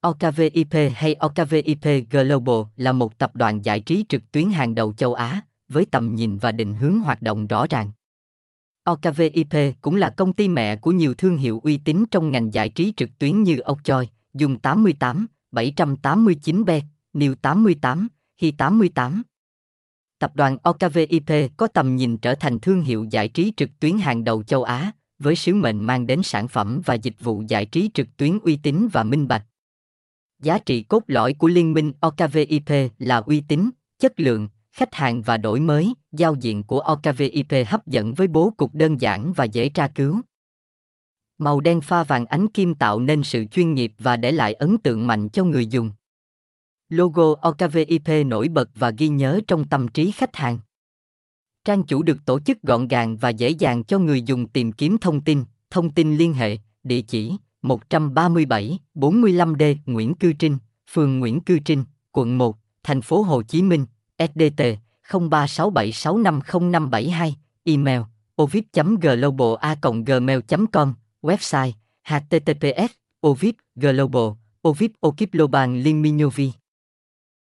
OKVIP hay OKVIP Global là một tập đoàn giải trí trực tuyến hàng đầu châu Á, với tầm nhìn và định hướng hoạt động rõ ràng. OKVIP cũng là công ty mẹ của nhiều thương hiệu uy tín trong ngành giải trí trực tuyến như Okjoy, Dung 88, 789B, New 88, Hi 88. Tập đoàn OKVIP có tầm nhìn trở thành thương hiệu giải trí trực tuyến hàng đầu châu Á, với sứ mệnh mang đến sản phẩm và dịch vụ giải trí trực tuyến uy tín và minh bạch. Giá trị cốt lõi của liên minh OKVIP là uy tín, chất lượng, khách hàng và đổi mới, giao diện của OKVIP hấp dẫn với bố cục đơn giản và dễ tra cứu. Màu đen pha vàng ánh kim tạo nên sự chuyên nghiệp và để lại ấn tượng mạnh cho người dùng. Logo OKVIP nổi bật và ghi nhớ trong tâm trí khách hàng. Trang chủ được tổ chức gọn gàng và dễ dàng cho người dùng tìm kiếm thông tin, thông tin liên hệ, địa chỉ 137, 45D Nguyễn Cư Trinh, phường Nguyễn Cư Trinh, quận 1, thành phố Hồ Chí Minh, SDT 0367650572, email ovip.global.gmail.com, website https ovip global ovip okiploban liên